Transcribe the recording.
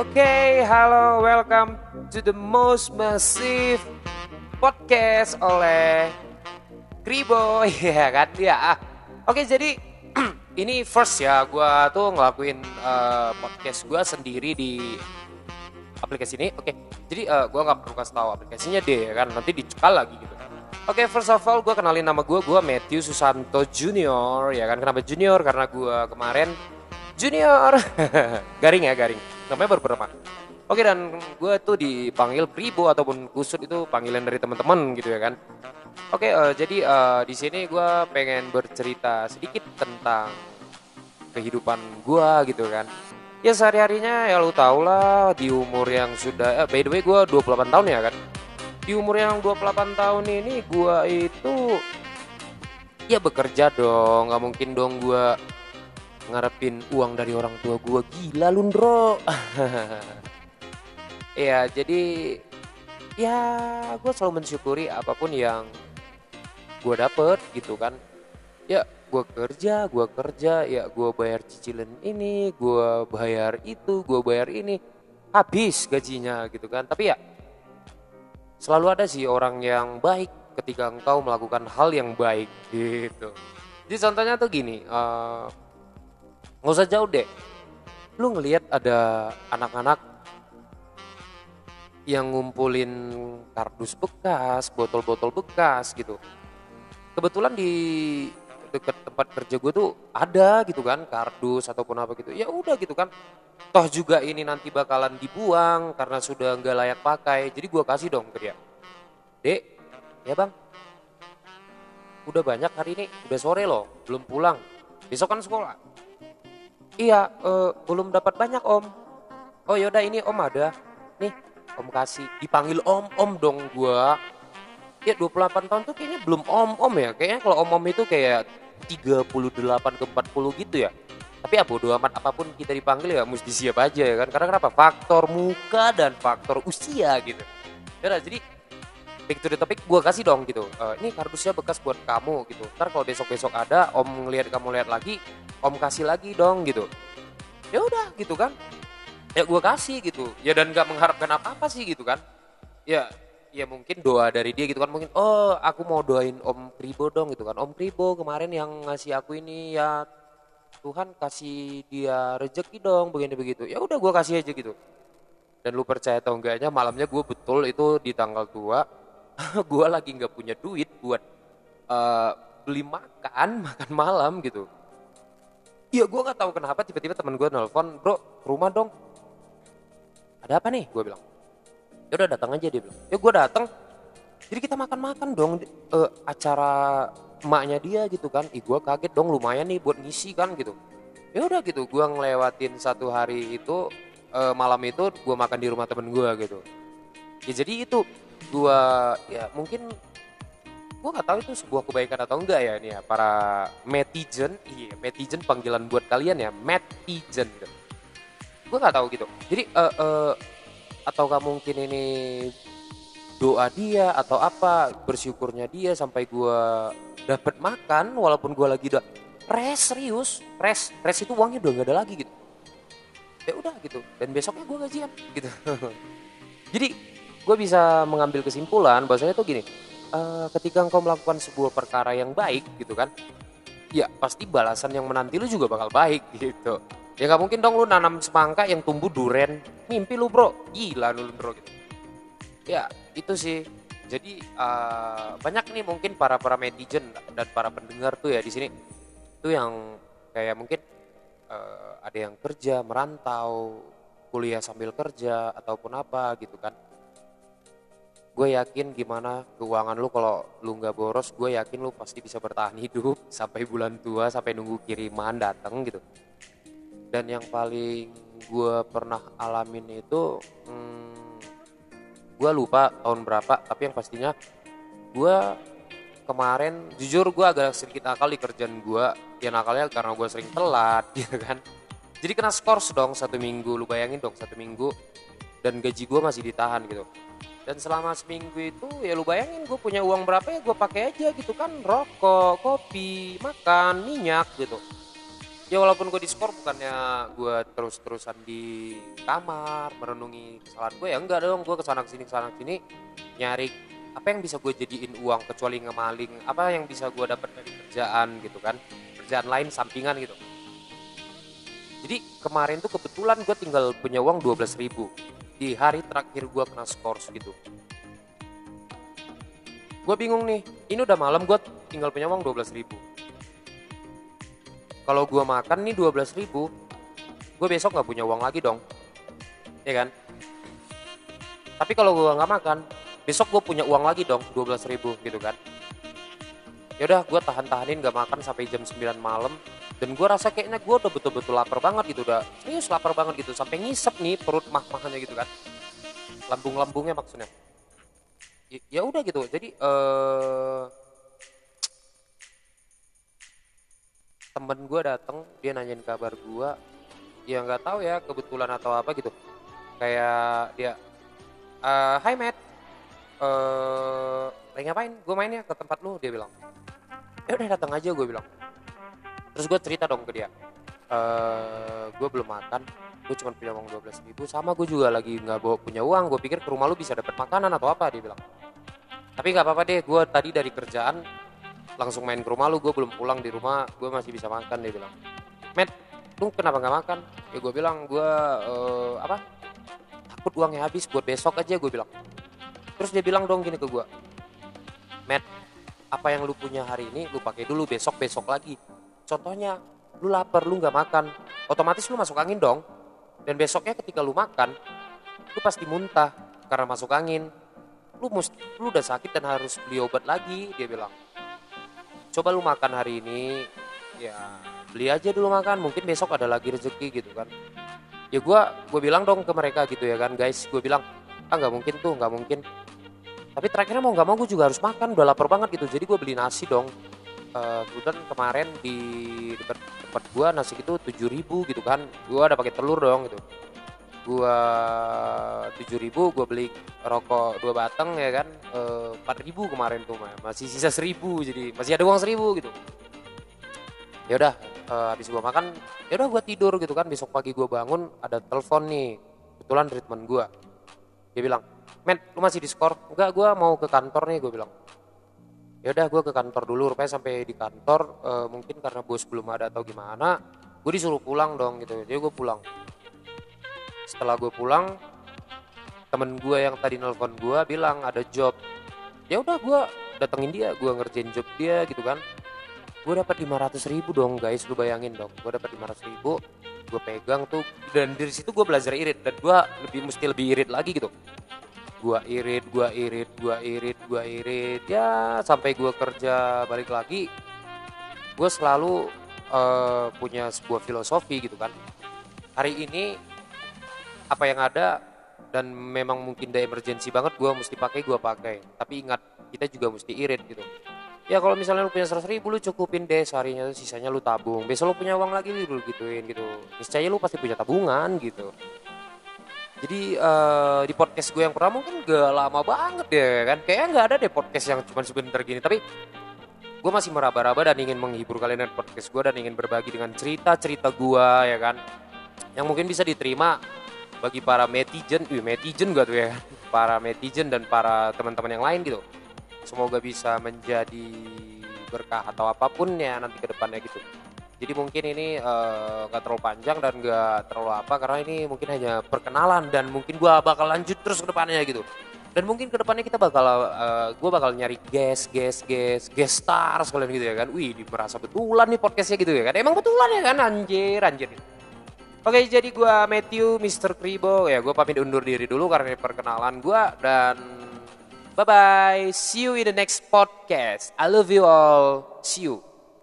Oke, halo, welcome to the most massive podcast oleh Kribo, ya kan? Ya. Oke, jadi ini first ya, gua tuh ngelakuin uh, podcast gua sendiri di aplikasi ini. Oke, jadi uh, gua nggak perlu kasih tahu aplikasinya deh, ya kan? Nanti dicekal lagi gitu. Oke, first of all, gue kenalin nama gue, gue Matthew Susanto Junior, ya kan? Kenapa Junior? Karena gue kemarin Junior, garing ya garing namanya baru pertama oke dan gue tuh dipanggil Pribo ataupun Kusut itu panggilan dari teman-teman gitu ya kan. Oke uh, jadi uh, di sini gue pengen bercerita sedikit tentang kehidupan gue gitu kan. Ya sehari harinya ya lu tau lah di umur yang sudah eh, by the way gue 28 tahun ya kan. Di umur yang 28 tahun ini gue itu ya bekerja dong nggak mungkin dong gue ngarepin uang dari orang tua gue gila lundro ya jadi ya gue selalu mensyukuri apa pun yang gue dapet gitu kan. Ya gue kerja gue kerja ya gue bayar cicilan ini gue bayar itu gue bayar ini. Habis gajinya gitu kan. Tapi ya selalu ada sih orang yang baik ketika engkau melakukan hal yang baik gitu. Jadi contohnya tuh gini uh, nggak usah jauh deh. Lu ngelihat ada anak-anak yang ngumpulin kardus bekas botol-botol bekas gitu. Kebetulan di dekat tempat kerja gue tuh ada gitu kan kardus ataupun apa gitu. Ya udah gitu kan. Toh juga ini nanti bakalan dibuang karena sudah nggak layak pakai jadi gue kasih dong ke dia. Dek ya bang. Udah banyak hari ini udah sore loh belum pulang. Besok kan sekolah Iya, uh, belum dapat banyak om. Oh yaudah ini om ada. Nih, om kasih. Dipanggil om, om dong gua. Ya 28 tahun tuh kayaknya belum om-om ya. Kayaknya kalau om-om itu kayak 38 ke 40 gitu ya. Tapi ya bodo amat apa pun kita dipanggil ya mesti siap aja ya kan. Karena kenapa? Faktor muka dan faktor usia gitu. Ya jadi back to the gue kasih dong gitu. Uh, ini kardusnya bekas buat kamu gitu. Ntar kalau besok besok ada om ngeliat kamu lihat lagi om kasih lagi dong gitu. Ya udah gitu kan. Ya gue kasih gitu. Ya dan nggak mengharapkan apa apa sih gitu kan. Ya ya mungkin doa dari dia gitu kan. Mungkin oh aku mau doain om Kribo dong gitu kan. Om Kribo kemarin yang ngasih aku ini ya Tuhan kasih dia rezeki dong begini begitu. Ya udah gue kasih aja gitu. Dan lu percaya atau enggaknya malamnya gue betul itu di tanggal tua gue lagi nggak punya duit buat uh, beli makan makan malam gitu. Iya gue nggak tahu kenapa tiba-tiba teman gue nelpon bro rumah dong. Ada apa nih? gue bilang. Ya udah datang aja dia bilang. Ya gue datang. Jadi kita makan-makan dong uh, acara emaknya dia gitu kan. Ih gue kaget dong lumayan nih buat ngisi kan gitu. Ya udah gitu. Gue ngelewatin satu hari itu uh, malam itu gue makan di rumah temen gue gitu. Ya jadi itu gua ya mungkin gua nggak tahu itu sebuah kebaikan atau enggak ya ini ya para netizen iya netizen panggilan buat kalian ya netizen gitu. gua nggak tahu gitu. Jadi uh, uh, ataukah mungkin ini doa dia atau apa bersyukurnya dia sampai gua dapat makan walaupun gua lagi udah res serius res res itu uangnya udah nggak ada lagi gitu. Ya udah gitu dan besoknya gua gajian gitu. Jadi gue bisa mengambil kesimpulan bahwasanya tuh gini uh, ketika engkau melakukan sebuah perkara yang baik gitu kan ya pasti balasan yang menanti lu juga bakal baik gitu. Ya nggak mungkin dong lu nanam semangka yang tumbuh duren. Mimpi lu bro. Gila lu bro gitu. Ya itu sih. Jadi uh, banyak nih mungkin para para netizen dan para pendengar tuh ya di sini. Tuh yang kayak mungkin uh, ada yang kerja merantau kuliah sambil kerja ataupun apa gitu kan gue yakin gimana keuangan lu kalau lu nggak boros gue yakin lu pasti bisa bertahan hidup sampai bulan tua sampai nunggu kiriman datang gitu. Dan yang paling gue pernah alamin itu hmm, gue lupa tahun berapa tapi yang pastinya gue kemarin jujur gue agak sedikit nakal di kerjaan gue ya nakalnya karena gue sering telat gitu kan. Jadi kena skors dong satu minggu lu bayangin dong satu minggu dan gaji gue masih ditahan gitu dan selama seminggu itu ya lu bayangin gue punya uang berapa ya gue pakai aja gitu kan. Rokok kopi makan minyak gitu. Ya walaupun gue diskor bukannya gue terus-terusan di kamar merenungi kesalahan gue ya enggak dong. Gue ke sana ke sini ke sana sini nyari apa yang bisa gue jadiin uang kecuali ngemaling apa yang bisa gue dapat dari kerjaan gitu kan. Kerjaan lain sampingan gitu. Jadi kemarin tuh kebetulan gue tinggal punya uang 12 ribu di hari terakhir gue kena skor gitu. Gue bingung nih ini udah malam gue tinggal punya uang 12 ribu. Kalau gue makan nih 12 ribu gue besok nggak punya uang lagi dong. Ya kan? Tapi kalau gue nggak makan besok gue punya uang lagi dong 12 ribu gitu kan. Ya udah gue tahan-tahanin gak makan sampai jam 9 malam dan gue rasa kayaknya gue udah betul-betul lapar banget gitu udah serius lapar banget gitu. Sampai ngisep nih perut mah-mahnya gitu kan. Lambung-lambungnya maksudnya. Ya, udah gitu. Jadi uh, temen gue dateng dia nanyain kabar gue ya nggak tahu ya kebetulan atau apa gitu. Kayak dia uh, Hai Matt. Uh, ngapain? Gue mainnya ke tempat lu dia bilang. Ya udah datang aja gue bilang terus gue cerita dong ke dia. Uh, gue belum makan. Gue cuma punya uang dua belas ribu. Sama gue juga lagi nggak bawa punya uang. Gue pikir ke rumah lu bisa dapat makanan atau apa dia bilang. Tapi nggak apa-apa deh gue tadi dari kerjaan langsung main ke rumah lu. Gue belum pulang di rumah gue masih bisa makan dia bilang. Matt lu kenapa nggak makan? Ya gue bilang gue uh, apa? Takut uangnya habis buat besok aja gue bilang. Terus dia bilang dong gini ke gue Matt apa yang lu punya hari ini lu pakai dulu besok besok lagi contohnya lu lapar lu nggak makan otomatis lu masuk angin dong. Dan besoknya ketika lu makan lu pasti muntah karena masuk angin. Lu must, lu udah sakit dan harus beli obat lagi dia bilang. Coba lu makan hari ini ya beli aja dulu makan mungkin besok ada lagi rezeki gitu kan. Ya gue gue bilang dong ke mereka gitu ya kan guys. Gue bilang ah nggak mungkin tuh nggak mungkin. Tapi terakhirnya mau nggak mau gue juga harus makan udah lapar banget gitu. Jadi gue beli nasi dong uh, kebetulan kemarin di dekat tempat gue nasi itu tujuh ribu gitu kan. Gue ada pakai telur dong gitu. Gua tujuh ribu gua beli rokok dua batang ya kan eh, empat ribu kemarin tuh masih sisa seribu jadi masih ada uang seribu gitu. Ya udah uh, habis gua makan ya udah gua tidur gitu kan. Besok pagi gua bangun ada telepon nih kebetulan treatment gua. Dia bilang men lu masih di skor? Enggak gua mau ke kantor nih gua bilang ya udah gua ke kantor dulu rupanya sampai di kantor uh, mungkin karena bos belum ada atau gimana gue disuruh pulang dong gitu. Jadi gue pulang. Setelah gue pulang temen gue yang tadi nelfon gue bilang ada job. Ya udah gue datengin dia gue ngerjain job dia gitu kan. Gue dapat 500 ribu dong guys lu bayangin dong. Gue dapat 500 ribu gue pegang tuh dan dari situ gue belajar irit dan gue lebih mesti lebih irit lagi gitu gue irit gue irit gue irit gue irit. Ya sampai gue kerja balik lagi gue selalu uh, punya sebuah filosofi gitu kan. Hari ini apa yang ada dan memang mungkin ada emergency banget gue mesti pakai gue pakai. Tapi ingat kita juga mesti irit gitu. Ya kalau misalnya lu punya seratus ribu lu cukupin deh seharinya sisanya lu tabung. Besok lu punya uang lagi lu gituin gitu. Niscaya lu pasti punya tabungan gitu jadi uh, di podcast gue yang pertama mungkin gak lama banget ya kan kayaknya nggak ada deh podcast yang cuma sebentar gini tapi gue masih meraba-raba dan ingin menghibur kalian dengan podcast gue dan ingin berbagi dengan cerita-cerita gue ya kan yang mungkin bisa diterima bagi para netizen, wih netizen gak tuh ya, para netizen dan para teman-teman yang lain gitu. Semoga bisa menjadi berkah atau apa pun ya nanti ke depannya gitu. Jadi mungkin ini uh, gak terlalu panjang dan gak terlalu apa karena ini mungkin hanya perkenalan dan mungkin gua bakal lanjut terus ke depannya gitu. Dan mungkin ke depannya kita bakal, uh, gua bakal nyari guest, guest, guest, guest star sekalian gitu ya kan. Wih, merasa betulan nih podcastnya gitu ya kan. Emang betulan ya kan, anjir, anjir. Oke, jadi gue Matthew, Mr. Kribo. Ya, gue pamit undur diri dulu karena perkenalan gue. Dan bye-bye. See you in the next podcast. I love you all. See you.